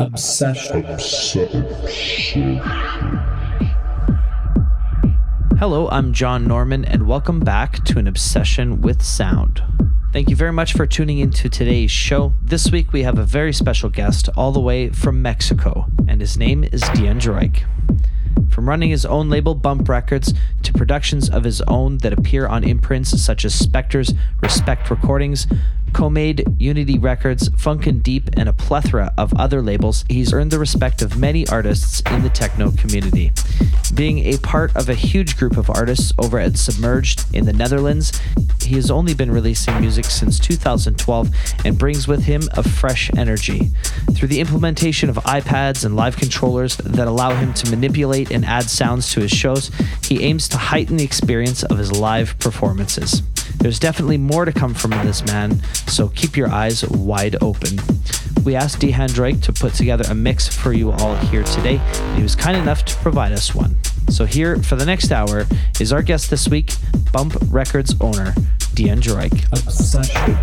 Obsession. Hello, I'm John Norman, and welcome back to an obsession with sound. Thank you very much for tuning into today's show. This week we have a very special guest all the way from Mexico, and his name is Dhyan Droik. From running his own label Bump Records to productions of his own that appear on imprints such as Spektre's Respekt Recordings, Comade, Unity Records, Funk'n Deep, and a plethora of other labels, he's earned the respect of many artists in the techno community. Being a part of a huge group of artists over at Submerged in the Netherlands, he has only been releasing music since 2012 and brings with him a fresh energy. Through the implementation of iPads and live controllers that allow him to manipulate and add sounds to his shows, he aims to heighten the experience of his live performances. There's definitely more to come from this man, so keep your eyes wide open. We asked Dhyan Droik to put together a mix for you all here today, and he was kind enough to provide us one. So here for the next hour is our guest this week, Bump Records owner, Dhyan Droik. Obsession.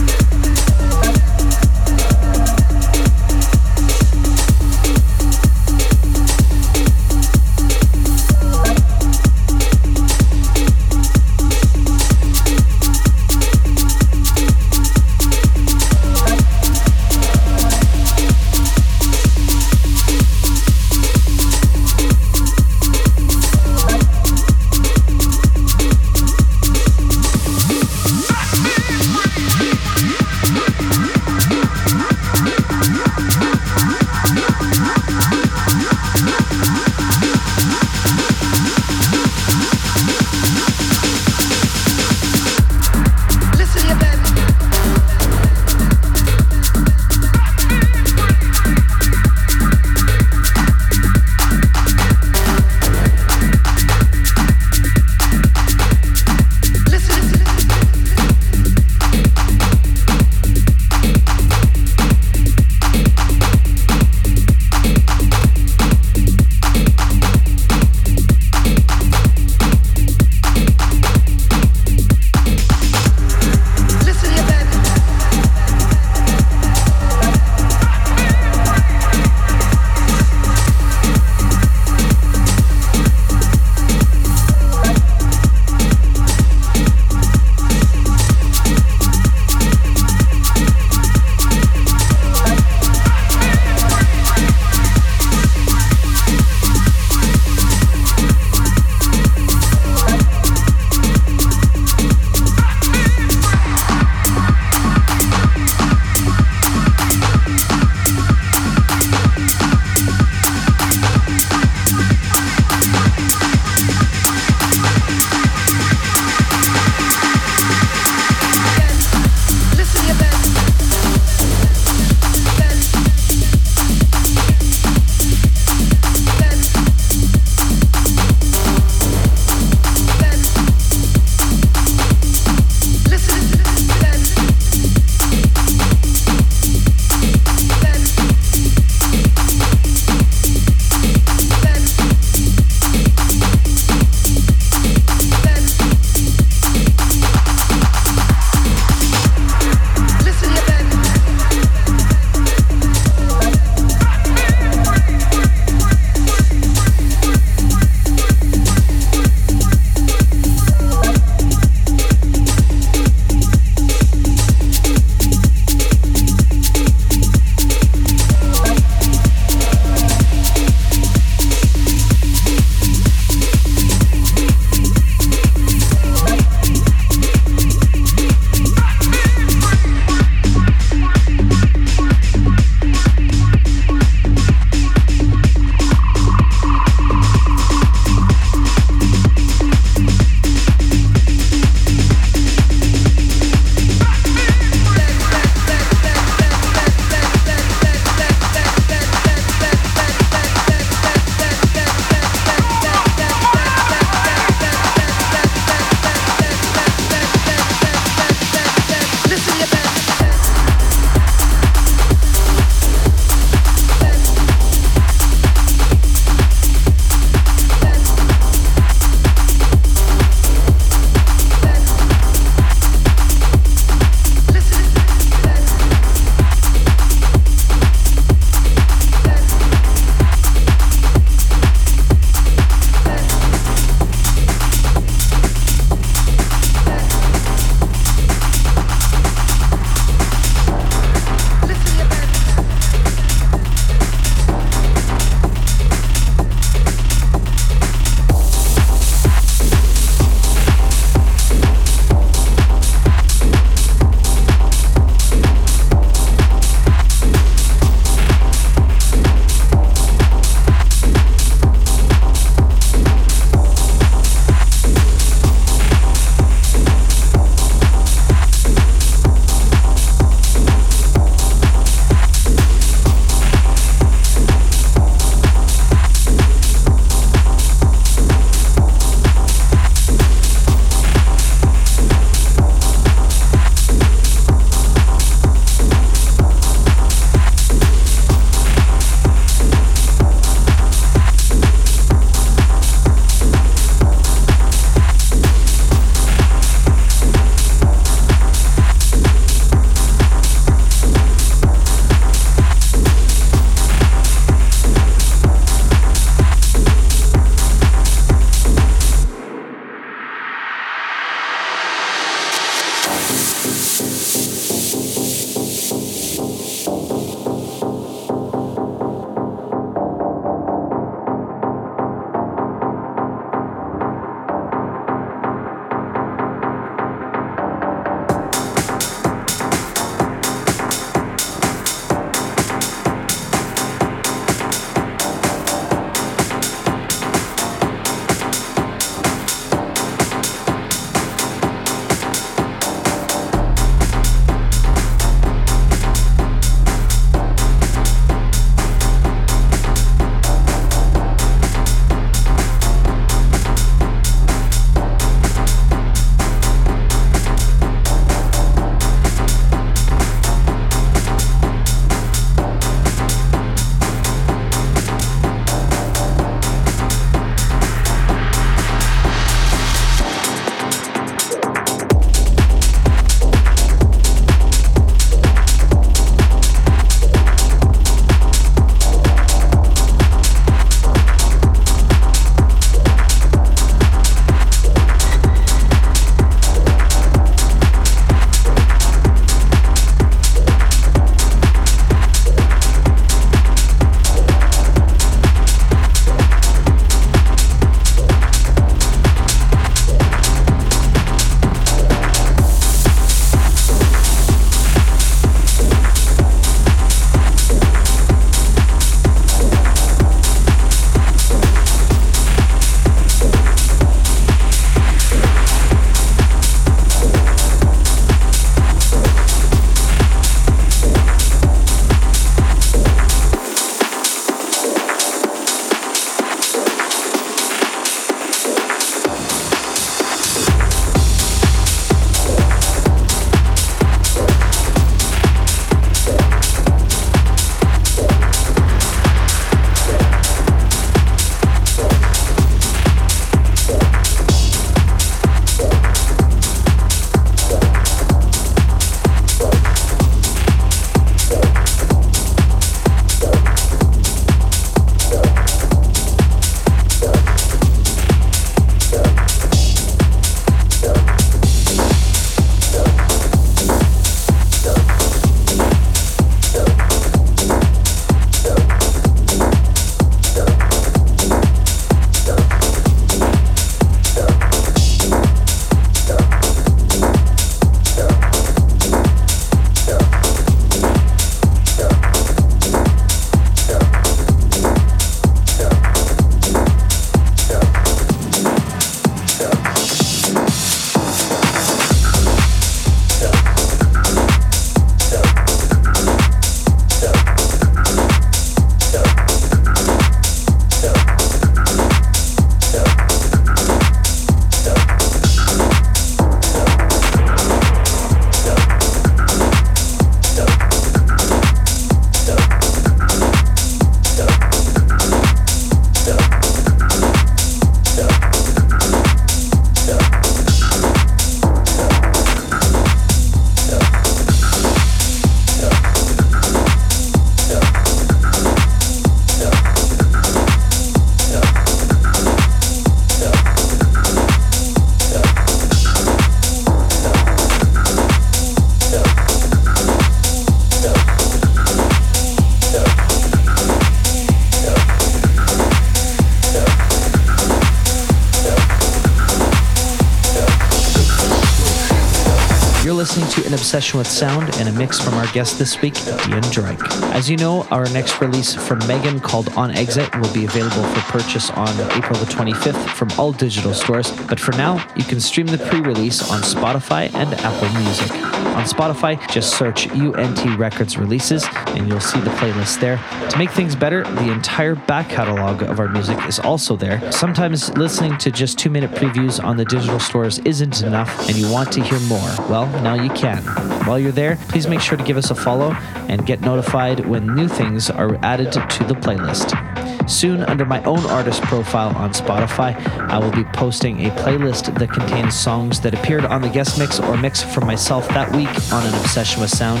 Obsession with Sound and a mix from our guest this week, Dhyan Droik. As you know, our next release from Megan called On Exit will be available for purchase on April the 25th from all digital stores, but for now, you can stream the pre release on Spotify and Apple Music. On Spotify, just search UNT Records releases and you'll see the playlist there. To make things better, the entire back catalog of our music is also there. Sometimes listening to just two minute previews on the digital stores isn't enough and you want to hear more. Well, now you can. While you're there, please make sure to give us a follow and get notified when new things are added to the playlist. Soon, under my own artist profile on Spotify, I will be posting a playlist that contains songs that appeared on the guest mix or mix from myself that week on An Obsession with Sound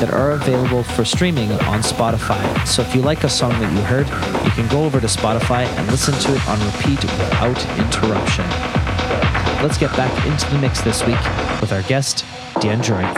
that are available for streaming on Spotify. So if you like a song that you heard, you can go over to Spotify and listen to it on repeat without interruption. Let's get back into the mix this week with our guest, Dhyan Droik.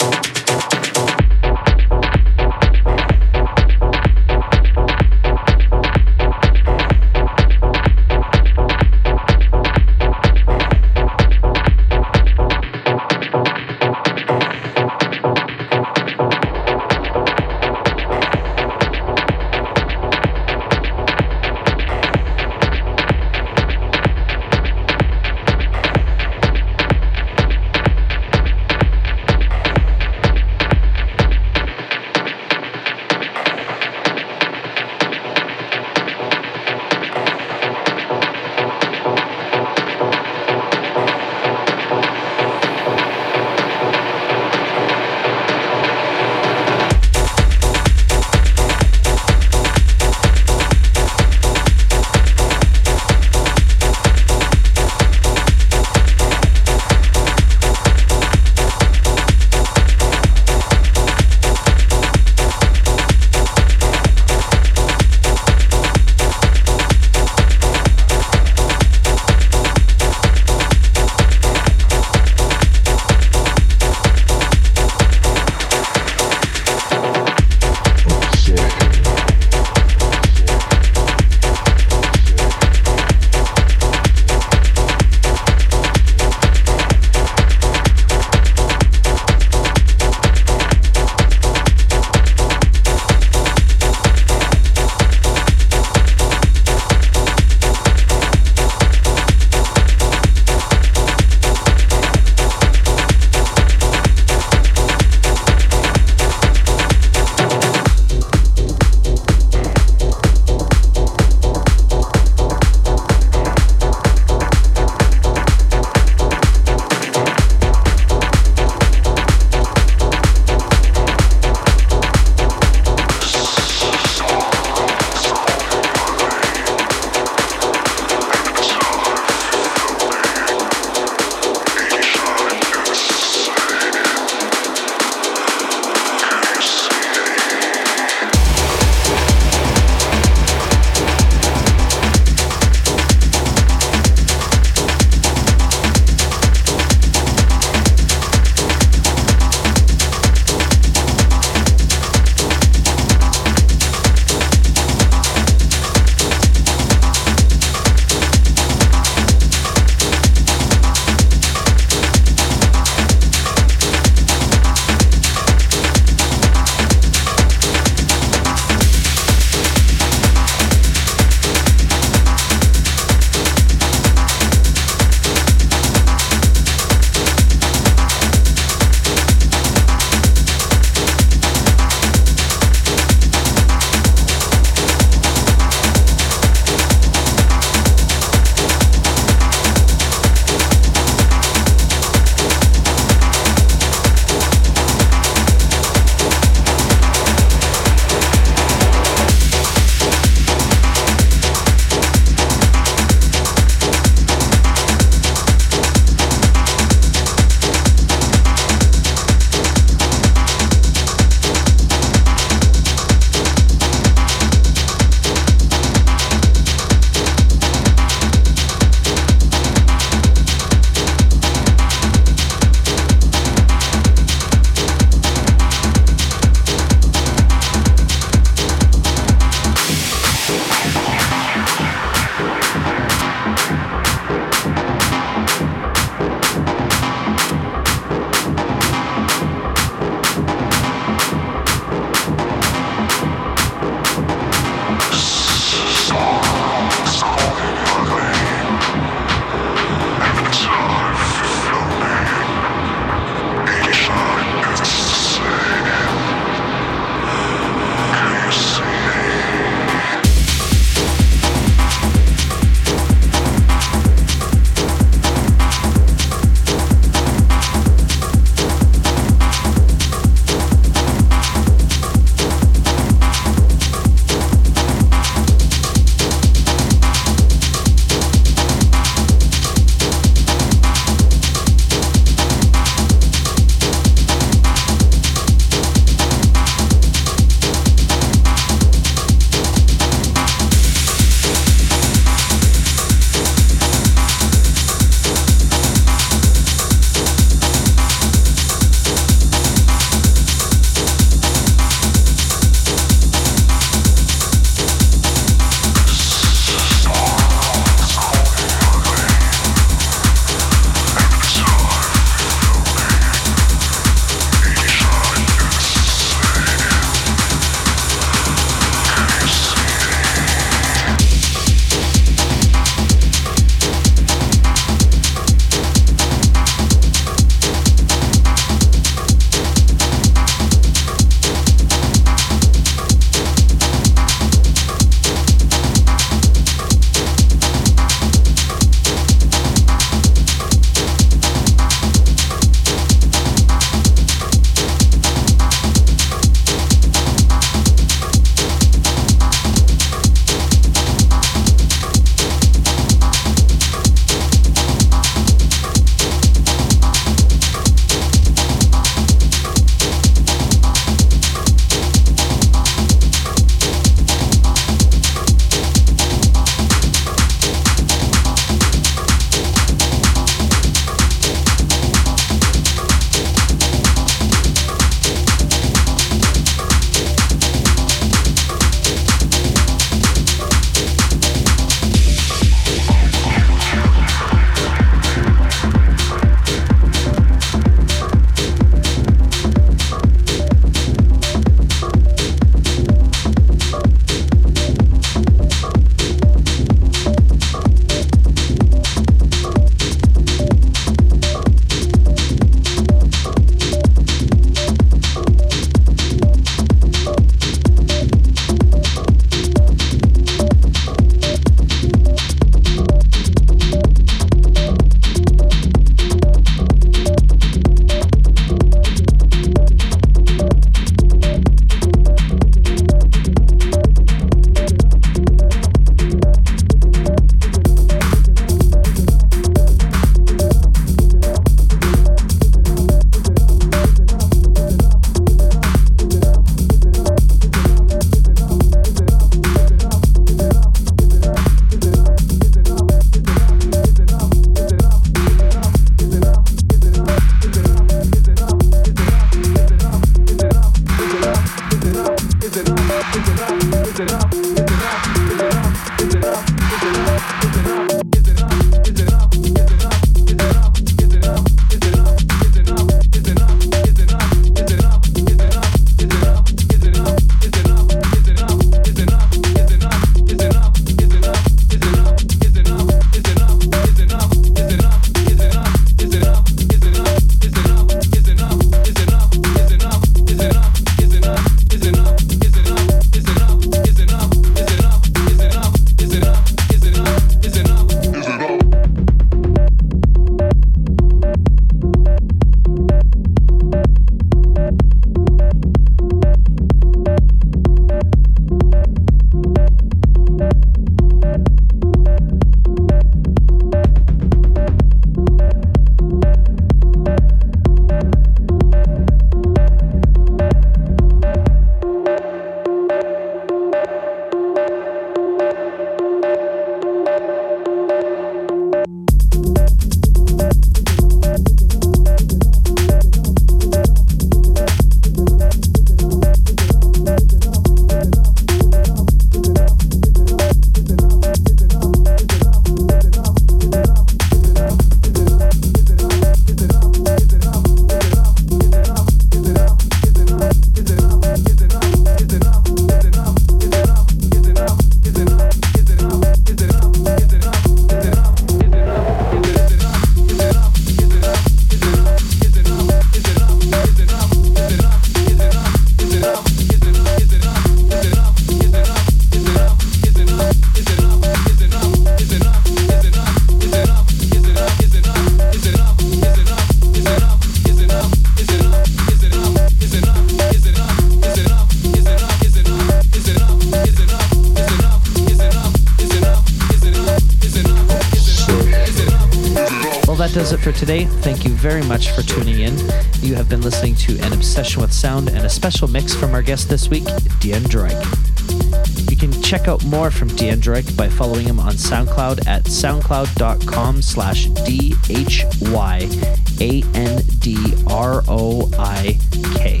Thank you very much for tuning in. You have been listening to An Obsession with Sound and a special mix from our guest this week, Dhyan Droik. You can check out more from Dhyan Droik by following him on SoundCloud at soundcloud.com slash D-H-Y-A-N-D-R-O-I-K,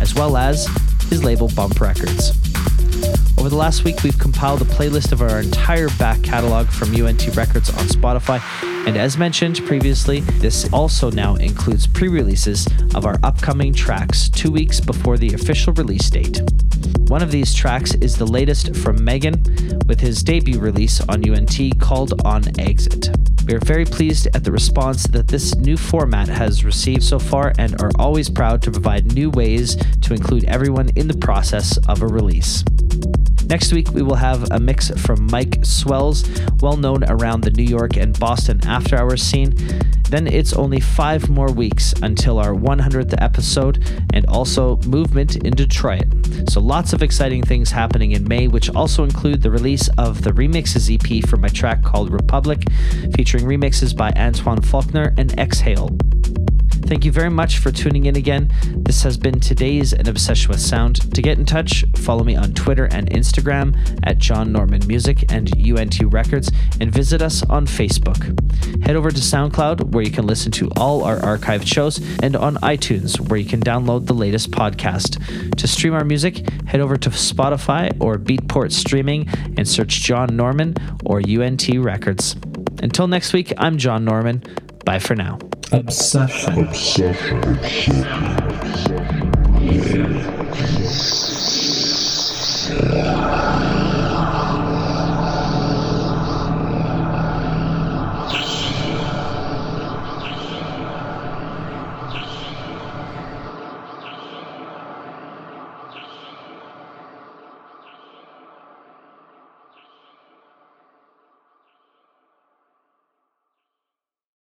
as well as his label Bump Records. Over the last week, we've compiled a playlist of our entire back catalog from UNT Records on Spotify. And as mentioned previously, this also now includes pre releases of our upcoming tracks two weeks before the official release date. One of these tracks is the latest from Megan with his debut release on UNT called On Exit. We are very pleased at the response that this new format has received so far and are always proud to provide new ways to include everyone in the process of a release. Next week, we will have a mix from Mike Swells, well known around the New York and Boston after hours scene. Then it's only five more weeks until our 100th episode and also movement in Detroit. So lots of exciting things happening in May, which also include the release of the remixes EP for my track called Republic, featuring remixes by Antoine Faulkner and Exhale. Thank you very much for tuning in again. This has been today's An Obsession with Sound. To get in touch, follow me on Twitter and Instagram at John Norman Music and UNT Records, and visit us on Facebook. Head over to SoundCloud, where you can listen to all our archived shows, and on iTunes, where you can download the latest podcast. To stream our music, head over to Spotify or Beatport Streaming and search John Norman or UNT Records. Until next week, I'm John Norman. Bye for now. Obsession. Obsession. Obsession. Obsession.